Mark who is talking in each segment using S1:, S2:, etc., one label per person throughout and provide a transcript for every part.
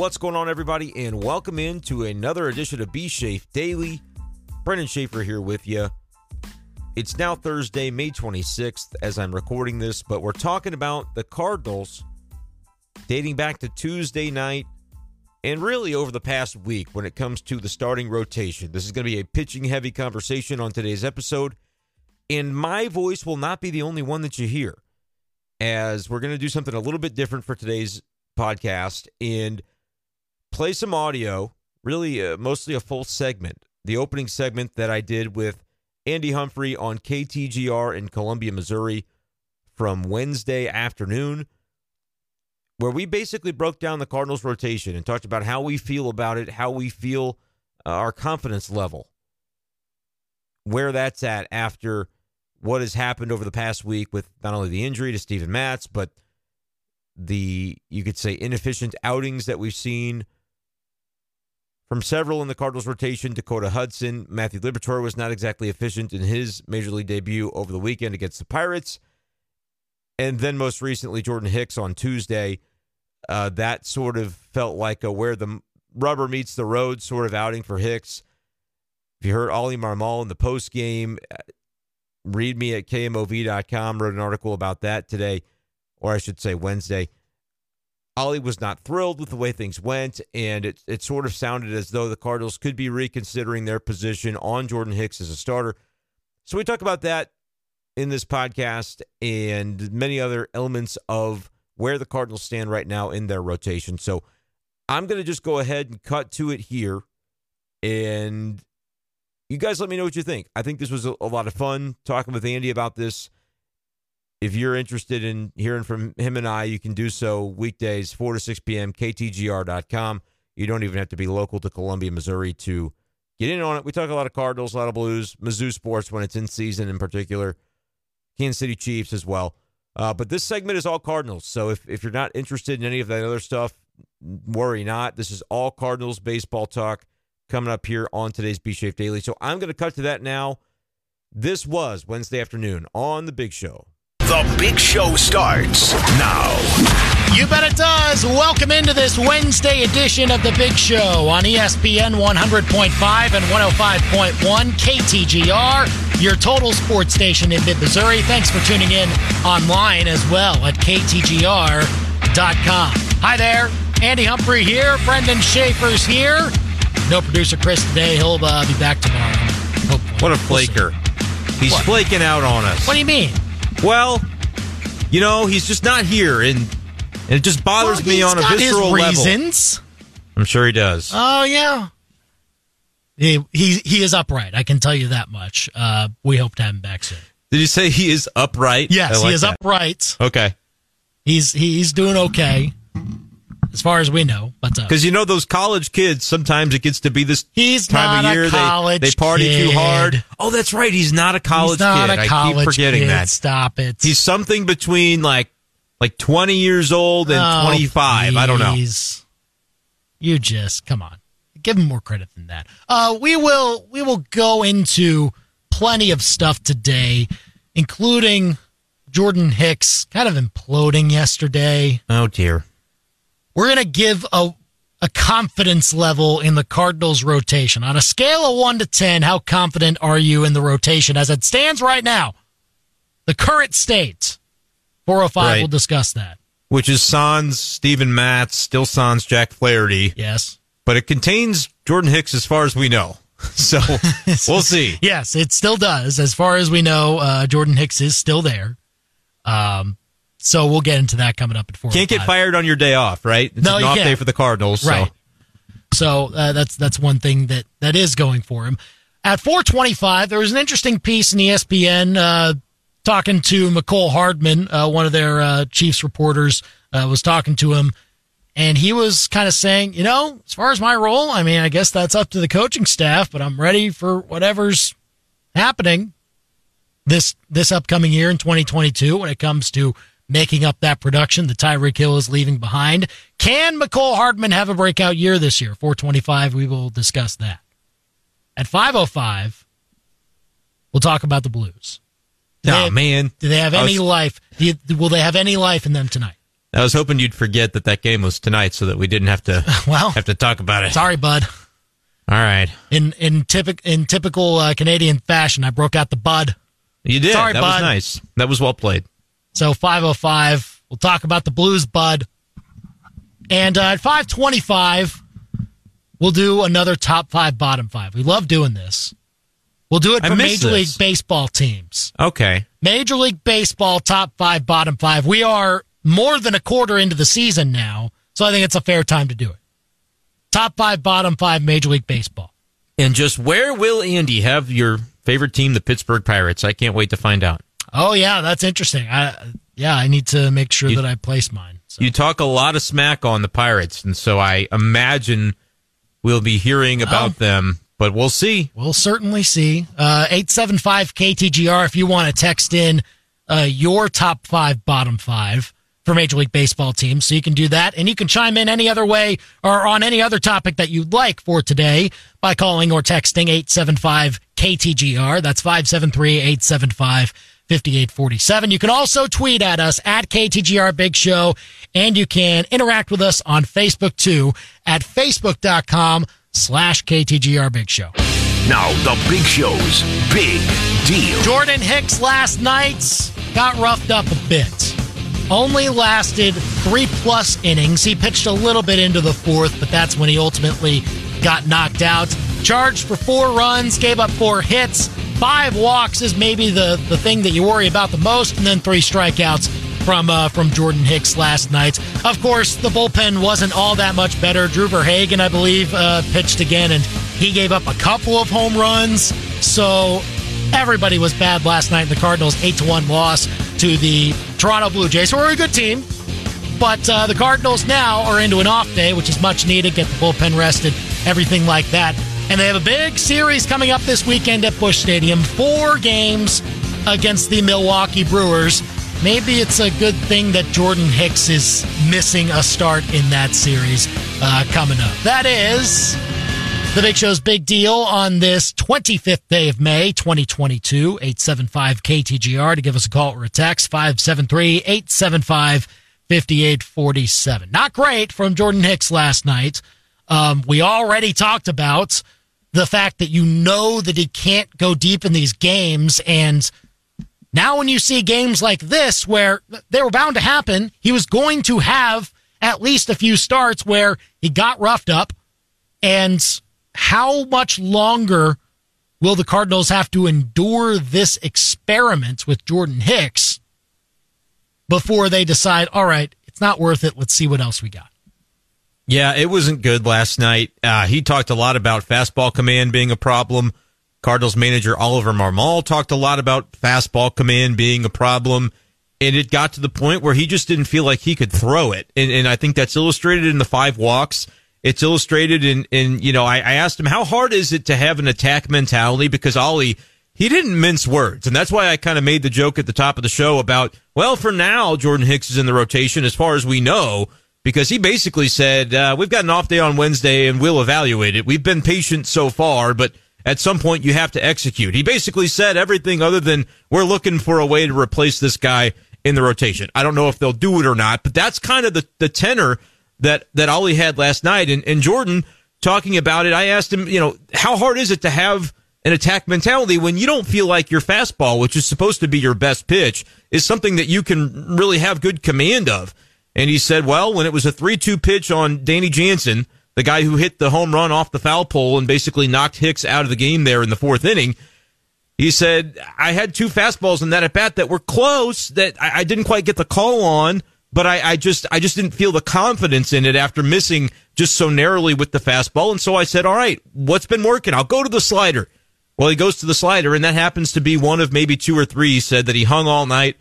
S1: What's going on, everybody? And welcome in to another edition of B Shafe Daily. Brendan Schaefer here with you. It's now Thursday, May 26th, as I'm recording this, but we're talking about the Cardinals dating back to Tuesday night and really over the past week when it comes to the starting rotation. This is going to be a pitching heavy conversation on today's episode, and my voice will not be the only one that you hear, as we're going to do something a little bit different for today's podcast and play some audio, really uh, mostly a full segment, the opening segment that I did with Andy Humphrey on KTGR in Columbia, Missouri from Wednesday afternoon where we basically broke down the Cardinals rotation and talked about how we feel about it, how we feel uh, our confidence level, where that's at after what has happened over the past week with not only the injury to Steven Matz, but the, you could say, inefficient outings that we've seen from several in the Cardinals rotation. Dakota Hudson, Matthew Liberatore was not exactly efficient in his major league debut over the weekend against the Pirates. And then most recently, Jordan Hicks on Tuesday uh, that sort of felt like a where the rubber meets the road sort of outing for Hicks. If you heard Ollie Marmol in the post game, uh, read me at KMOV.com, wrote an article about that today, or I should say Wednesday. Oli was not thrilled with the way things went, and it, it sort of sounded as though the Cardinals could be reconsidering their position on Jordan Hicks as a starter. So we talk about that in this podcast and many other elements of where the Cardinals stand right now in their rotation. So I'm going to just go ahead and cut to it here. And you guys let me know what you think. I think this was a, a lot of fun talking with Andy about this. If you're interested in hearing from him and I, you can do so weekdays, 4 to 6 p.m., ktgr.com. You don't even have to be local to Columbia, Missouri to get in on it. We talk a lot of Cardinals, a lot of Blues, Mizzou sports when it's in season in particular, Kansas City Chiefs as well. Uh, but this segment is all Cardinals. So if, if you're not interested in any of that other stuff, worry not. This is all Cardinals baseball talk coming up here on today's B Shafe Daily. So I'm going to cut to that now. This was Wednesday afternoon on The Big Show.
S2: The Big Show starts now.
S3: You bet it does. Welcome into this Wednesday edition of The Big Show on ESPN 100.5 and 105.1 KTGR, your total sports station in mid Missouri. Thanks for tuning in online as well at KTGR.com. Hi there. Andy Humphrey here. Brendan Schaefer's here. No producer Chris today. He'll uh, be back tomorrow.
S1: Hopefully. What a flaker. He's what? flaking out on us.
S3: What do you mean?
S1: Well, you know, he's just not here, and, and it just bothers
S3: well,
S1: me on a visceral his
S3: reasons.
S1: level. I'm sure he does.
S3: Oh yeah. He, he he is upright. I can tell you that much. Uh, we hope to have him back soon.
S1: Did you say he is upright?
S3: Yes,
S1: like
S3: he is
S1: that.
S3: upright.
S1: Okay.
S3: He's he's doing okay as far as we know. But
S1: because uh, you know those college kids, sometimes it gets to be this
S3: he's
S1: time
S3: of
S1: year
S3: they
S1: they party
S3: kid.
S1: too hard. Oh, that's right. He's not a college
S3: he's not
S1: kid.
S3: A college
S1: I keep forgetting
S3: kid.
S1: that.
S3: Stop it.
S1: He's something between like like twenty years old and
S3: oh,
S1: twenty five. I don't know.
S3: You just come on. Give him more credit than that. Uh, we will we will go into plenty of stuff today, including Jordan Hicks kind of imploding yesterday.
S1: Oh dear.
S3: We're going to give a, a confidence level in the Cardinals rotation. On a scale of 1 to 10, how confident are you in the rotation as it stands right now? The current state. 405 right. will discuss that.
S1: Which is Sans, Steven Matz, still Sans, Jack Flaherty.
S3: Yes.
S1: But it contains Jordan Hicks as far as we know. So we'll see.
S3: yes, it still does. As far as we know, uh, Jordan Hicks is still there. Um, so we'll get into that coming up at four.
S1: Can't get fired on your day off, right? It's
S3: no,
S1: an
S3: off
S1: can't. day for the Cardinals.
S3: Right.
S1: So,
S3: so uh, that's that's one thing that that is going for him. At 425, there was an interesting piece in ESPN uh, talking to Mecole Hardman, uh, one of their uh, Chiefs reporters, uh, was talking to him, and he was kind of saying, you know, as far as my role, I mean, I guess that's up to the coaching staff, but I'm ready for whatever's happening this this upcoming year in 2022 when it comes to making up that production that Tyreek Hill is leaving behind. Can Mecole Hardman have a breakout year this year? 425, we will discuss that. At 505, we'll talk about the Blues.
S1: Do oh, have, man.
S3: Do they have any was... life? You, will they have any life in them tonight?
S1: I was hoping you'd forget that that game was tonight, so that we didn't have to
S3: well
S1: have to talk about it.
S3: Sorry, bud.
S1: All right.
S3: In in typical in typical uh, Canadian fashion, I broke out the bud.
S1: You did.
S3: Sorry,
S1: that
S3: bud.
S1: was nice. That was well played.
S3: So 505, we'll talk about the Blues, bud. And uh, at 525, we'll do another top five, bottom five. We love doing this. We'll do it for Major
S1: this.
S3: League Baseball teams.
S1: Okay.
S3: Major League Baseball top five, bottom five. We are more than a quarter into the season now, so I think it's a fair time to do it. Top five, bottom five, Major League Baseball.
S1: And just where will Andy have your favorite team, the Pittsburgh Pirates? I can't wait to find out.
S3: Oh yeah, that's interesting. I yeah, I need to make sure
S1: You-
S3: that I place mine. So.
S1: You talk a lot of smack on the Pirates, and so I imagine we'll be hearing about them, but we'll see.
S3: We'll certainly see. Uh, 875 KTGR if you want to text in uh, your top five, bottom five for Major League Baseball teams. So you can do that. And you can chime in any other way or on any other topic that you'd like for today by calling or texting 875 KTGR. That's 573 875 5847. You can also tweet at us at KTGR Big Show and you can interact with us on Facebook too at facebook.com slash KTGR Big Show.
S2: Now, the Big Show's Big Deal.
S3: Jordan Hicks last night got roughed up a bit. Only lasted three plus innings. He pitched a little bit into the fourth, but that's when he ultimately got knocked out. Charged for four runs, gave up four hits. Five walks is maybe the, the thing that you worry about the most, and then three strikeouts from uh, from Jordan Hicks last night. Of course, the bullpen wasn't all that much better. Drew Verhagen, I believe, uh, pitched again, and he gave up a couple of home runs. So everybody was bad last night in the Cardinals' eight to one loss to the Toronto Blue Jays, who are a good team. But uh, the Cardinals now are into an off day, which is much needed. Get the bullpen rested, everything like that. And they have a big series coming up this weekend at Busch Stadium. Four games against the Milwaukee Brewers. Maybe it's a good thing that Jordan Hicks is missing a start in that series uh, coming up. That is the Big Show's big deal on this 25th day of May, 2022. 875 KTGR to give us a call or a text. 573 875 5847. Not great from Jordan Hicks last night. Um, we already talked about the fact that you know that he can't go deep in these games. And now, when you see games like this where they were bound to happen, he was going to have at least a few starts where he got roughed up. And how much longer will the Cardinals have to endure this experiment with Jordan Hicks before they decide, all right, it's not worth it. Let's see what else we got.
S1: Yeah, it wasn't good last night. Uh, he talked a lot about fastball command being a problem. Cardinals manager Oliver Marmol talked a lot about fastball command being a problem. And it got to the point where he just didn't feel like he could throw it. And, and I think that's illustrated in the five walks. It's illustrated in, in you know, I, I asked him, how hard is it to have an attack mentality? Because Ollie, he didn't mince words. And that's why I kind of made the joke at the top of the show about, well, for now, Jordan Hicks is in the rotation as far as we know because he basically said, uh, we've got an off day on Wednesday and we'll evaluate it. We've been patient so far, but at some point you have to execute. He basically said everything other than we're looking for a way to replace this guy in the rotation. I don't know if they'll do it or not, but that's kind of the, the tenor that, that Ollie had last night. And, and Jordan talking about it, I asked him, you know, how hard is it to have an attack mentality when you don't feel like your fastball, which is supposed to be your best pitch, is something that you can really have good command of. And he said, well, when it was a 3-2 pitch on Danny Jansen, the guy who hit the home run off the foul pole and basically knocked Hicks out of the game there in the fourth inning, he said, I had two fastballs in that at bat that were close that I, I didn't quite get the call on, but I, I just, I just didn't feel the confidence in it after missing just so narrowly with the fastball. And so I said, all right, what's been working? I'll go to the slider. Well, he goes to the slider and that happens to be one of maybe two or three. He said that he hung all night.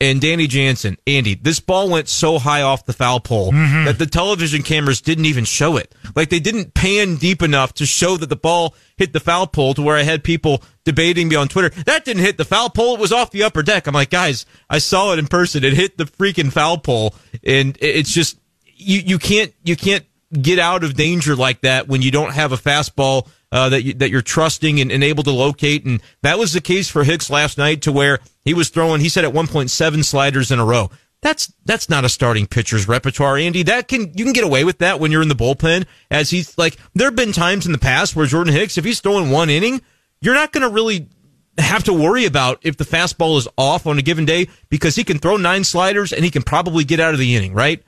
S1: And Danny Jansen, Andy, this ball went so high off the foul pole mm-hmm. that the television cameras didn't even show it. Like they didn't pan deep enough to show that the ball hit the foul pole to where I had people debating me on Twitter. That didn't hit the foul pole. It was off the upper deck. I'm like, guys, I saw it in person. It hit the freaking foul pole. And it's just, you, you can't, you can't get out of danger like that when you don't have a fastball uh, that you, that you're trusting and, and able to locate. And that was the case for Hicks last night, to where he was throwing. He said at one point seven sliders in a row. That's that's not a starting pitcher's repertoire, Andy. That can you can get away with that when you're in the bullpen. As he's like, there have been times in the past where Jordan Hicks, if he's throwing one inning, you're not going to really have to worry about if the fastball is off on a given day because he can throw nine sliders and he can probably get out of the inning, right?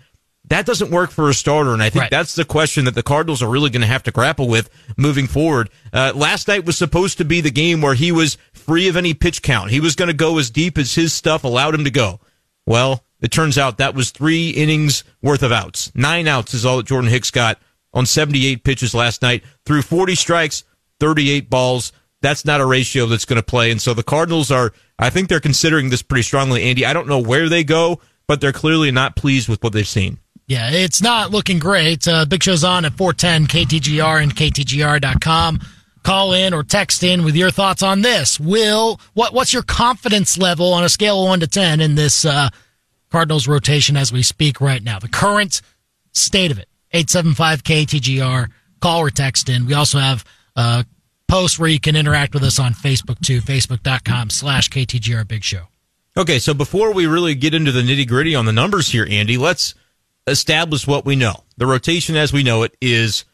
S1: That doesn't work for a starter, and I think
S3: Right.
S1: that's the question that the Cardinals are really going to have to grapple with moving forward. Uh, last night was supposed to be the game where he was free of any pitch count. He was going to go as deep as his stuff allowed him to go. Well, it turns out that was three innings worth of outs. Nine outs is all that Jordan Hicks got on 78 pitches last night. Through 40 strikes, 38 balls. That's not a ratio that's going to play. And so the Cardinals are, I think they're considering this pretty strongly, Andy. I don't know where they go, but they're clearly not pleased with what they've seen.
S3: Yeah, it's not looking great. Uh, Big Show's on at 410 KTGR and KTGR.com. Call in or text in with your thoughts on this. Will, what, what's your confidence level on a scale of 1 to 10 in this uh, Cardinals rotation as we speak right now? The current state of it. 875 KTGR. Call or text in. We also have posts where you can interact with us on Facebook too. Facebook.com slash KTGR Big Show.
S1: Okay, so before we really get into the nitty gritty on the numbers here, Andy, let's establish what we know. The rotation as we know it is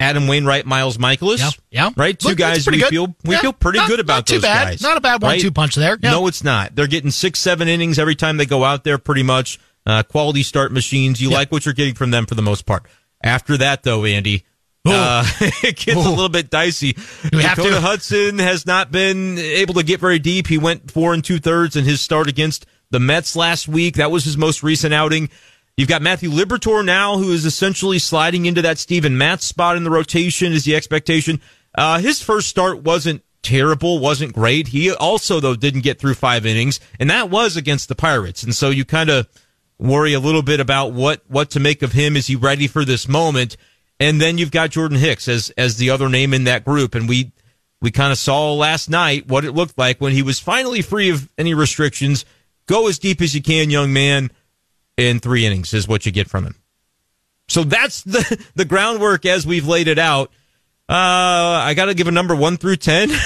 S1: Adam Wainwright, Miles Mikolas.
S3: Yeah, yeah.
S1: Right? Two
S3: Look,
S1: guys we
S3: good.
S1: feel we
S3: Yeah,
S1: feel pretty
S3: not-
S1: good about
S3: not too
S1: those
S3: bad.
S1: guys.
S3: Not a bad
S1: right?
S3: one-two punch there. Yeah.
S1: No, it's not. They're getting six, seven innings every time they go out there, pretty much. Uh, quality start machines. You like what you're getting from them for the most part. After that, though, Andy, uh, it gets a little bit dicey.
S3: have
S1: Dakota? Hudson has not been able to get very deep. He went four and two thirds in his start against the Mets last week. That was his most recent outing. You've got Matthew Liberatore now, who is essentially sliding into that Steven Matz spot in the rotation, is the expectation. Uh, his first start wasn't terrible, wasn't great. He also, though, didn't get through five innings, and that was against the Pirates. And so you kind of worry a little bit about what, what to make of him. Is he ready for this moment? And then you've got Jordan Hicks as, as the other name in that group. And we, we kind of saw last night what it looked like when he was finally free of any restrictions. Go as deep as you can, young man. In three innings is what you get from him. So that's the the groundwork as we've laid it out. Uh, I got to give a number one through ten.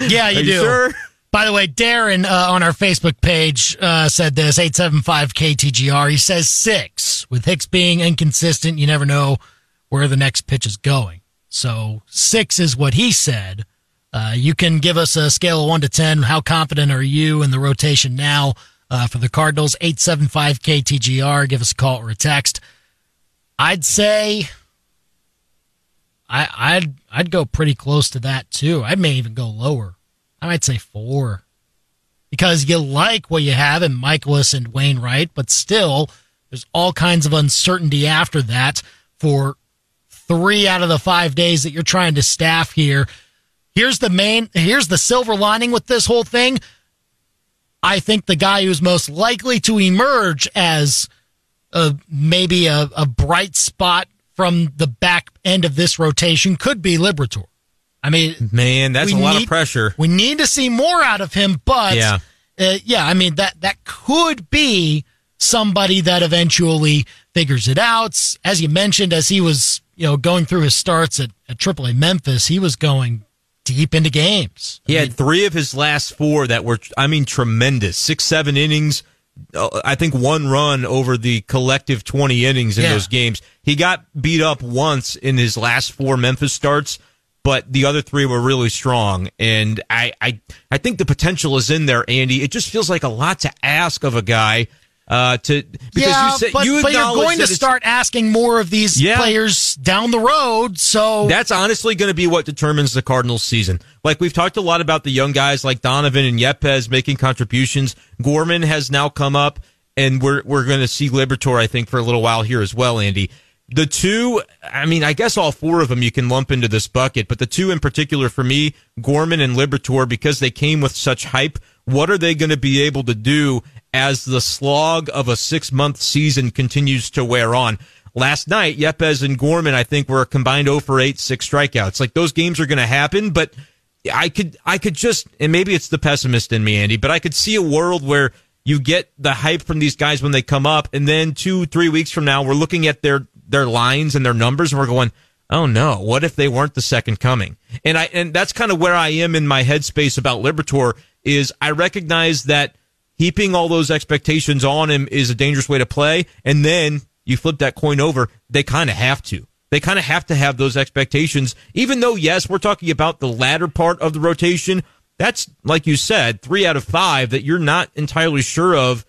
S3: Yeah, you
S1: Are
S3: do.
S1: you sure?
S3: By the way, Darren uh, on our Facebook page uh, said this 875 KTGR. He says six. With Hicks being inconsistent, you never know where the next pitch is going. So six is what he said. Uh, you can give us a scale of one to 10. How confident are you in the rotation now uh, for the Cardinals? 875 KTGR. Give us a call or a text. I'd say I, I'd I'd go pretty close to that too. I may even go lower. I might say four because you like what you have in Mikolas and Wainwright, but still, there's all kinds of uncertainty after that for three out of the five days that you're trying to staff here. Here's the main, here's the silver lining with this whole thing. I think the guy who's most likely to emerge as a, maybe a, a bright spot from the back end of this rotation could be Liberatore. I mean,
S1: Man, that's a lot
S3: need-
S1: of pressure.
S3: we need to see more out of him, but
S1: Yeah.
S3: uh, yeah, I mean that that could be somebody that eventually figures it out. As you mentioned, as he was you know going through his starts at, at AAA Memphis, he was going deep into games.
S1: He had three of his last four that were, I mean, tremendous. Six, seven innings. uh, I think one run over the collective 20 innings in
S3: Yeah.
S1: those games. He got beat up once in his last four Memphis starts, but the other three were really strong. And I, I, I think the potential is in there, Andy. It just feels like a lot to ask of a guy. Uh, to because
S3: yeah,
S1: you said
S3: but,
S1: you
S3: but you're going to start asking more of these
S1: Yeah.
S3: players down the road. So
S1: That's honestly going to be what determines the Cardinals season. Like we've talked a lot about the young guys like Donovan and Yepez making contributions. Gorman has now come up and we're, we're going to see Liberatore, I think, for a little while here as well, Andy. The two, I mean, I guess all four of them you can lump into this bucket, but the two in particular for me, Gorman and Liberatore, because they came with such hype, what are they going to be able to do as the slog of a six month season continues to wear on? Last night, Yepez and Gorman, I think, were a combined 0 for 8, six strikeouts. Like those games are going to happen, but I could, I could just, and maybe it's the pessimist in me, Andy, but I could see a world where you get the hype from these guys when they come up, and then two, three weeks from now, we're looking at their their lines and their numbers, and we're going, "Oh no, what if they weren't the second coming?" And I and that's kind of where I am in my headspace about Liberatore. Is I recognize that heaping all those expectations on him is a dangerous way to play. And then you flip that coin over, they kind of have to. They kind of have to have those expectations, even though, yes, we're talking about the latter part of the rotation. That's, like you said, three out of five that you're not entirely sure of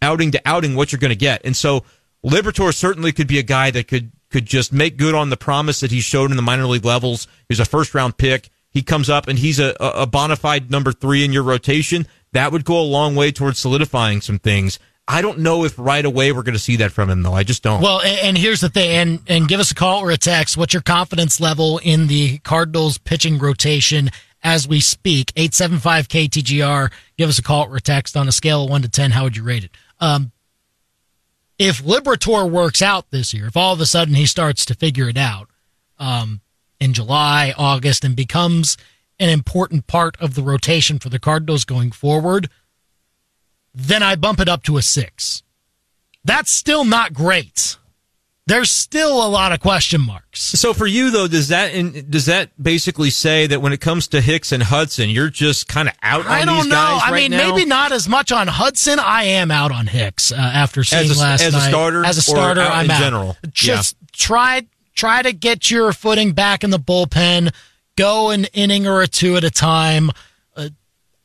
S1: outing to outing what you're going to get. And so Liberatore certainly could be a guy that could, could just make good on the promise that he showed in the minor league levels. He's a first round pick. He comes up and he's a, a bona fide number three in your rotation. That would go a long way towards solidifying some things. I don't know if right away we're going to see that from him, though. I just don't.
S3: Well, and, and, here's the thing, and and give us a call or a text. What's your confidence level in the Cardinals pitching rotation as we speak? Eight seven five KTGR. Give us a call or a text on a scale of one to ten. How would you rate it? Um, if Liberatore works out this year, if all of a sudden he starts to figure it out um, in July, August, and becomes an important part of the rotation for the Cardinals going forward then I bump it up to a six. That's still not great. There's still a lot of question marks.
S1: So for you though, does that does that basically say that when it comes to Hicks and Hudson, you're just kind of out
S3: I
S1: on
S3: don't know. I
S1: right
S3: mean,
S1: now?
S3: maybe not as much on Hudson. I am out on Hicks uh, after seeing
S1: As a-
S3: last
S1: as a starter
S3: as a starter, I'm
S1: in
S3: out.
S1: general?
S3: Just try try to get your footing back in the bullpen. Go an inning or a two at a time. Uh,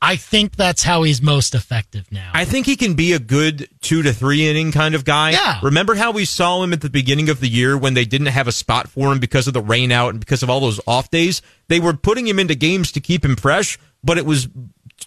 S3: I think that's how he's most effective now.
S1: I think he can be a good two to three inning kind of guy.
S3: Yeah.
S1: Remember how we saw him at the beginning of the year when they didn't have a spot for him because of the rain out and because of all those off days? They were putting him into games to keep him fresh, but it was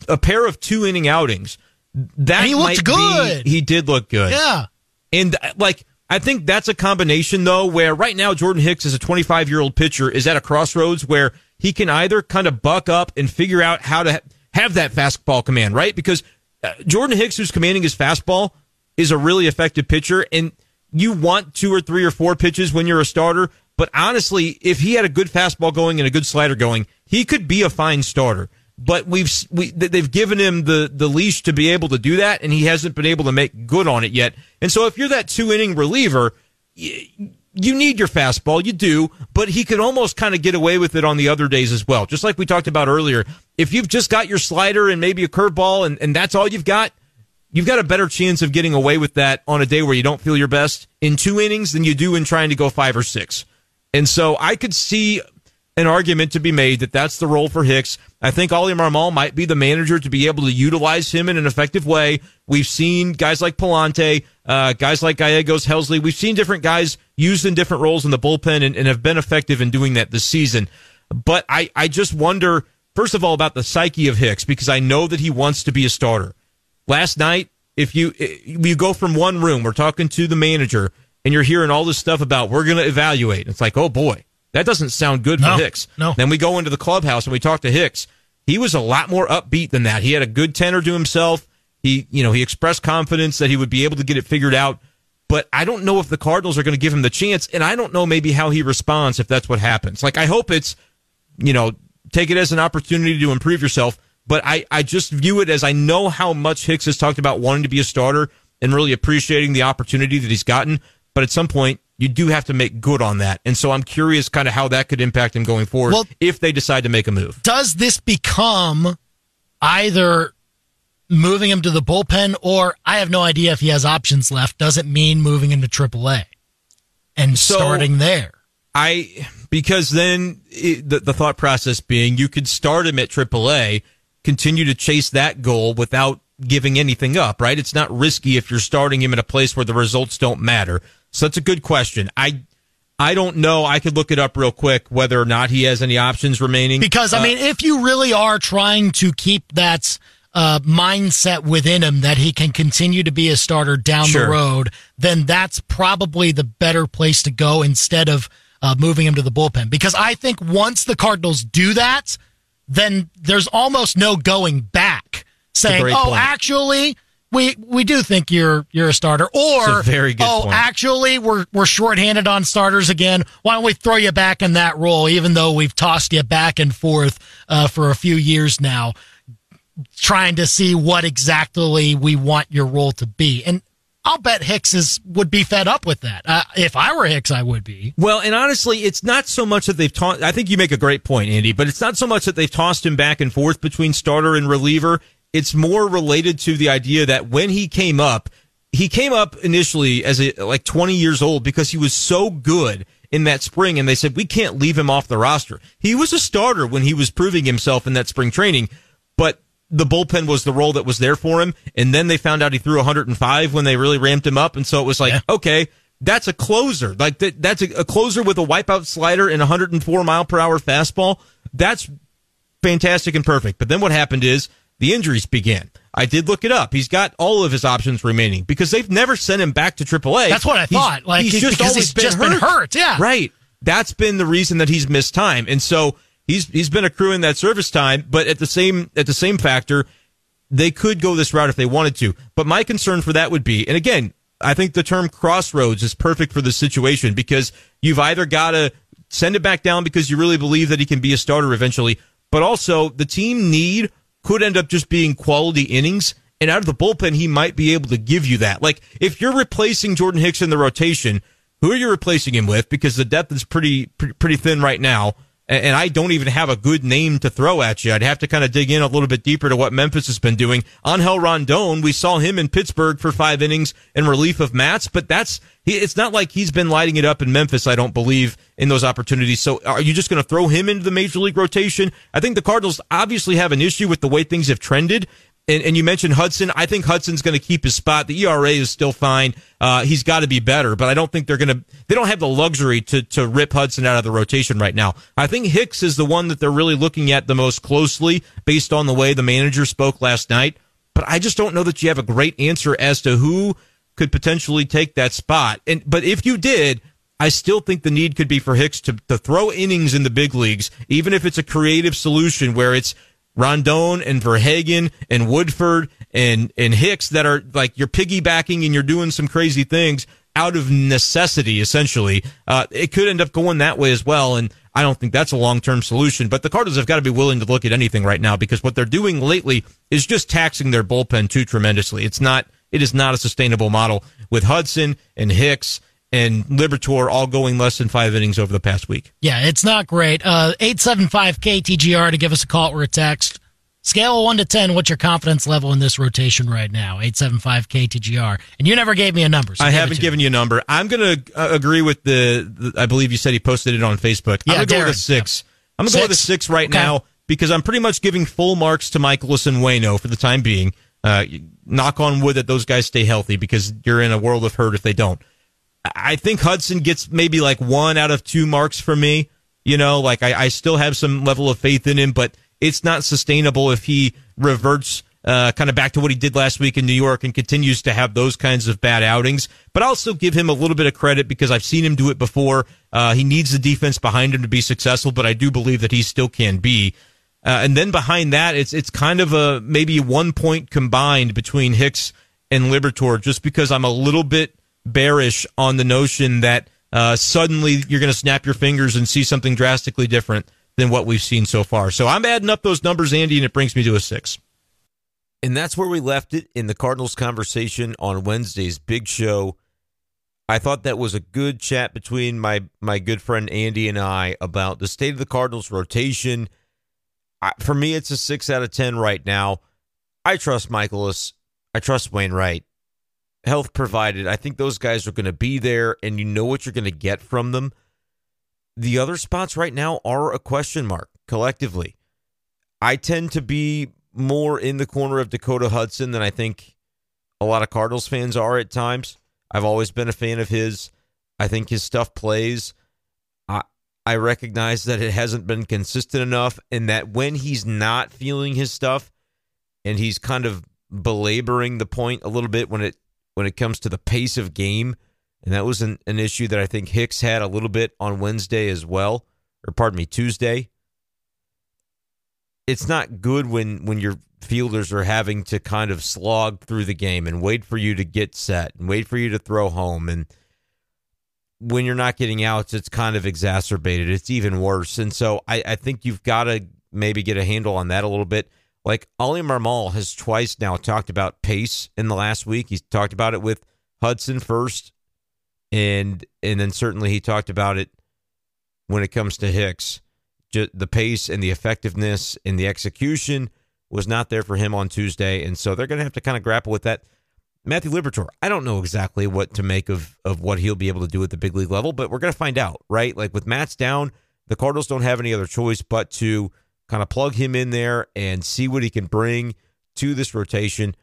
S1: a pair of two inning outings. That
S3: And he looked good.
S1: Be, he did look good.
S3: yeah.
S1: And uh, like, I think that's a combination though, where right now Jordan Hicks is a 25 year old pitcher is at a crossroads where he can either kind of buck up and figure out how to have that fastball command, right? Because uh, Jordan Hicks, who's commanding his fastball, is a really effective pitcher, and you want two or three or four pitches when you're a starter. But honestly, if he had a good fastball going and a good slider going, he could be a fine starter. But we've we, they've given him the the leash to be able to do that, and he hasn't been able to make good on it yet. And so, if you're that two inning reliever, you need your fastball, you do, but he could almost kind of get away with it on the other days as well. Just like we talked about earlier, if you've just got your slider and maybe a curveball, and, and that's all you've got, you've got a better chance of getting away with that on a day where you don't feel your best in two innings than you do in trying to go five or six. And so I could see an argument to be made that that's the role for Hicks. I think Ollie Marmol might be the manager to be able to utilize him in an effective way. We've seen guys like Pallante, uh, guys like Gallegos, Helsley. We've seen different guys used in different roles in the bullpen and, and have been effective in doing that this season. But I, I just wonder, first of all, about the psyche of Hicks because I know that he wants to be a starter. Last night, if you you go from one room, we're talking to the manager, and you're hearing all this stuff about we're going to evaluate. It's like, oh boy, that doesn't sound good for
S3: No,
S1: Hicks.
S3: no.
S1: Then we go into the clubhouse and we talk to Hicks. He was a lot more upbeat than that. He had a good tenor to himself. He, you know, he expressed confidence that he would be able to get it figured out. But I don't know if the Cardinals are going to give him the chance, and I don't know maybe how he responds if that's what happens. Like I hope it's, you know, take it as an opportunity to improve yourself. But I, I just view it as I know how much Hicks has talked about wanting to be a starter and really appreciating the opportunity that he's gotten. But at some point, you do have to make good on that. And so I'm curious kind of how that could impact him going forward
S3: Well-
S1: if they decide to make a move.
S3: does this become either moving him to the bullpen or I have no idea if he has options left. Does it mean moving him to AAA and
S1: So-
S3: starting there?
S1: I because then it, the the thought process being you could start him at AAA, continue to chase that goal without giving anything up, right? It's not risky if you're starting him in a place where the results don't matter. So that's a good question. I I don't know. I could look it up real quick whether or not he has any options remaining.
S3: Because I
S1: Uh,
S3: mean, if you really are trying to keep that uh, mindset within him that he can continue to be a starter down
S1: Sure.
S3: the road, then that's probably the better place to go instead of uh, moving him to the bullpen. Because I think once the Cardinals do that, then there's almost no going back, saying, "Oh,
S1: point.
S3: actually." We, we do think you're you're a starter, or
S1: a very good
S3: oh,
S1: point.
S3: actually we're we're shorthanded on starters again. Why don't we throw you back in that role, even though we've tossed you back and forth uh, for a few years now, trying to see what exactly we want your role to be. And I'll bet Hicks is would be fed up with that. Uh, if I were Hicks, I would be.
S1: Well, and honestly, it's not so much that they've tossed. I think you make a great point, Andy, but it's not so much that they've tossed him back and forth between starter and reliever. It's more related to the idea that when he came up, he came up initially as a, like 20 years old because he was so good in that spring and they said we can't leave him off the roster. He was a starter when he was proving himself in that spring training, but the bullpen was the role that was there for him. And then they found out he threw 105 when they really ramped him up. And so it was like, yeah. okay, that's a closer. Like that, that's a, a closer with a wipeout slider and 104 mile per hour fastball. That's fantastic and perfect. But then what happened is the injuries began. I did look it up. He's got all of his options remaining because they've never sent him back to AAA.
S3: That's what I thought. He's, like he's just always he's been, just hurt. been hurt. Yeah,
S1: right. That's been the reason that he's missed time, and so he's he's been accruing that service time. But at the same at the same factor, they could go this route if they wanted to. But my concern for that would be, and again, I think the term crossroads is perfect for the situation because you've either got to send it back down because you really believe that he can be a starter eventually, but also the team need could end up just being quality innings. And out of the bullpen, he might be able to give you that. Like, if you're replacing Jordan Hicks in the rotation, who are you replacing him with? Because the depth is pretty, pretty, thin right now and I don't even have a good name to throw at you. I'd have to kind of dig in a little bit deeper to what Memphis has been doing. Angel Rondon, we saw him in Pittsburgh for five innings in relief of Matz, but that's it's not like he's been lighting it up in Memphis. I don't believe in those opportunities. So are you just going to throw him into the major league rotation? I think the Cardinals obviously have an issue with the way things have trended, and, and you mentioned Hudson. I think Hudson's going to keep his spot. The ERA is still fine. Uh, he's got to be better, but I don't think they're going to. They don't have the luxury to to rip Hudson out of the rotation right now. I think Hicks is the one that they're really looking at the most closely, based on the way the manager spoke last night. But I just don't know that you have a great answer as to who could potentially take that spot. And but if you did, I still think the need could be for Hicks to, to throw innings in the big leagues, even if it's a creative solution where it's Rondon and Verhagen and Woodford and, and Hicks that are like you're piggybacking and you're doing some crazy things out of necessity, essentially. Uh, it could end up going that way as well. And I don't think that's a long term solution. But the Cardinals have got to be willing to look at anything right now because what they're doing lately is just taxing their bullpen too tremendously. It's not, it is not a sustainable model with Hudson and Hicks and Liberatore all going less than five innings over the past week.
S3: Yeah, it's not great. Uh, 875 KTGR to give us a call or a text. Scale of 1 to 10, what's your confidence level in this rotation right now? 875 KTGR. And you never gave me a number. So
S1: I haven't given you a number. I'm going to uh, agree with the, the, I believe you said he posted it on Facebook.
S3: Yeah,
S1: I'm going
S3: to
S1: go with a six. Yep. I'm going to go with a six right okay. now because I'm pretty much giving full marks to Mikolas and Wayno for the time being. Uh, knock on wood that those guys stay healthy because you're in a world of hurt if they don't. I think Hudson gets maybe like one out of two marks for me. You know, like I, I still have some level of faith in him, but it's not sustainable if he reverts uh, kind of back to what he did last week in New York and continues to have those kinds of bad outings. But I'll still give him a little bit of credit because I've seen him do it before. Uh, he needs the defense behind him to be successful, but I do believe that he still can be. Uh, and then behind that, it's it's kind of a maybe one point combined between Hicks and Liberatore, just because I'm a little bit bearish on the notion that uh, suddenly you're going to snap your fingers and see something drastically different than what we've seen so far. So I'm adding up those numbers, Andy, and it brings me to a six. And that's where we left it in the Cardinals conversation on Wednesday's big show. I thought that was a good chat between my my good friend Andy and I about the state of the Cardinals rotation. I, for me, it's a six out of ten right now. I trust Mikolas. I trust Wainwright health provided. I think those guys are going to be there, and you know what you're going to get from them. The other spots right now are a question mark collectively. I tend to be more in the corner of Dakota Hudson than I think a lot of Cardinals fans are at times. I've always been a fan of his. I think his stuff plays. I I recognize that it hasn't been consistent enough and that when he's not feeling his stuff and he's kind of belaboring the point a little bit when it when it comes to the pace of game. And that was an, an issue that I think Hicks had a little bit on Wednesday as well, or pardon me, Tuesday. It's not good when when your fielders are having to kind of slog through the game and wait for you to get set and wait for you to throw home. And when you're not getting outs, it's kind of exacerbated. It's even worse. And so I, I think you've got to maybe get a handle on that a little bit. Like Ollie Marmol has twice now talked about pace in the last week. He's talked about it with Hudson first, and and then certainly he talked about it when it comes to Hicks, just the pace and the effectiveness and the execution was not there for him on Tuesday, and so they're going to have to kind of grapple with that. Matthew Liberatore, I don't know exactly what to make of of what he'll be able to do at the big league level, but we're going to find out, right? Like with Matz down, the Cardinals don't have any other choice but to kind of plug him in there and see what he can bring to this rotation.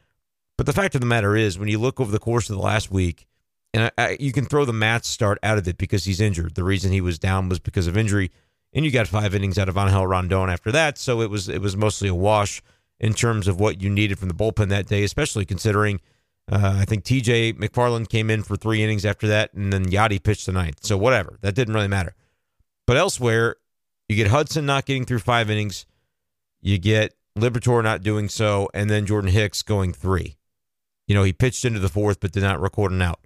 S1: But the fact of the matter is, when you look over the course of the last week, and I, I, you can throw the Matz start out of it because he's injured. The reason he was down was because of injury, and you got five innings out of Angel Rondon after that, so it was it was mostly a wash in terms of what you needed from the bullpen that day, especially considering uh, I think T.J. McFarland came in for three innings after that, and then Yadi pitched the ninth. So whatever, that didn't really matter. But elsewhere, you get Hudson not getting through five innings, you get Liberatore not doing so, and then Jordan Hicks going three. You know, he pitched into the fourth, but did not record an out.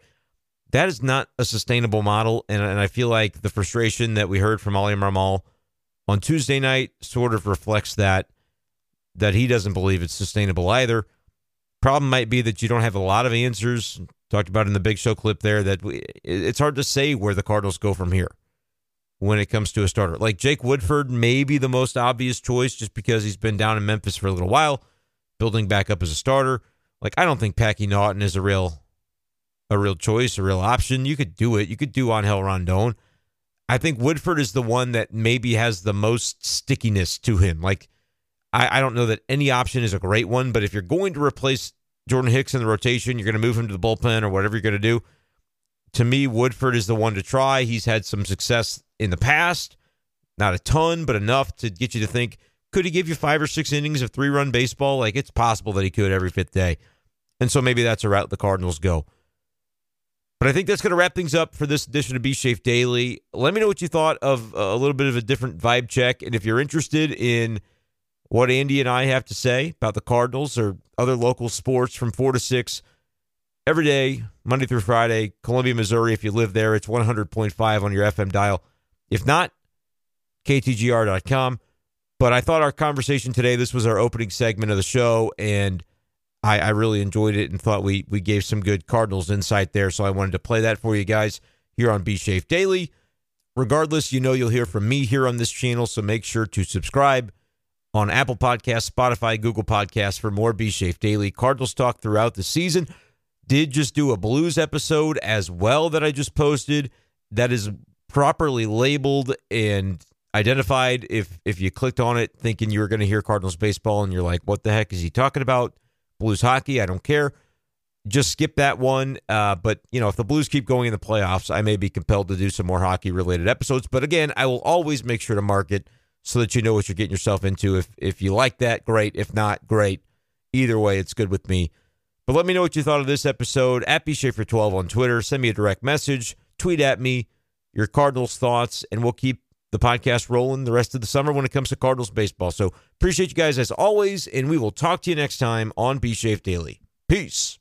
S1: That is not a sustainable model, and, and I feel like the frustration that we heard from Ollie Marmol on Tuesday night sort of reflects that that he doesn't believe it's sustainable either. Problem might be that you don't have a lot of answers. Talked about in the Big Show clip there that we, it's hard to say where the Cardinals go from here when it comes to a starter. Like Jake Woodford may be the most obvious choice just because he's been down in Memphis for a little while, building back up as a starter. Like I don't think Packy Naughton is a real a real choice, a real option. You could do it. You could do Angel Rondon. I think Woodford is the one that maybe has the most stickiness to him. Like I, I don't know that any option is a great one, but if you're going to replace Jordan Hicks in the rotation, you're going to move him to the bullpen or whatever you're going to do. To me, Woodford is the one to try. He's had some success in the past, not a ton, but enough to get you to think could he give you five or six innings of three run baseball? Like it's possible that he could every fifth day. And so maybe that's a route the Cardinals go. But I think that's going to wrap things up for this edition of B Shafe Daily. Let me know what you thought of uh, a little bit of a different vibe check. And if you're interested in what Andy and I have to say about the Cardinals or other local sports from 4 to 6 every day, Monday through Friday, Columbia, Missouri. If you live there, it's 100.5 on your FM dial. If not, ktgr.com. But I thought our conversation today, this was our opening segment of the show, and I, I really enjoyed it and thought we we gave some good Cardinals insight there. So I wanted to play that for you guys here on B Shafe Daily. Regardless, you know you'll hear from me here on this channel, so make sure to subscribe on Apple Podcasts, Spotify, Google Podcasts for more B Shafe Daily Cardinals talk throughout the season. Did just do a Blues episode as well that I just posted that is properly labeled and identified. If if you clicked on it thinking you were going to hear Cardinals baseball and you're like, what the heck is he talking about? Blues hockey, I don't care. Just skip that one. Uh, but you know, if the Blues keep going in the playoffs, I may be compelled to do some more hockey related episodes. But again, I will always make sure to mark it so that you know what you're getting yourself into. If if you like that, great. If not, great. Either way, it's good with me. But let me know what you thought of this episode at bshafer12 on Twitter. Send me a direct message, tweet at me your Cardinals thoughts, and we'll keep the podcast rolling the rest of the summer when it comes to Cardinals baseball. So appreciate you guys as always, and we will talk to you next time on B Shafe Daily. Peace.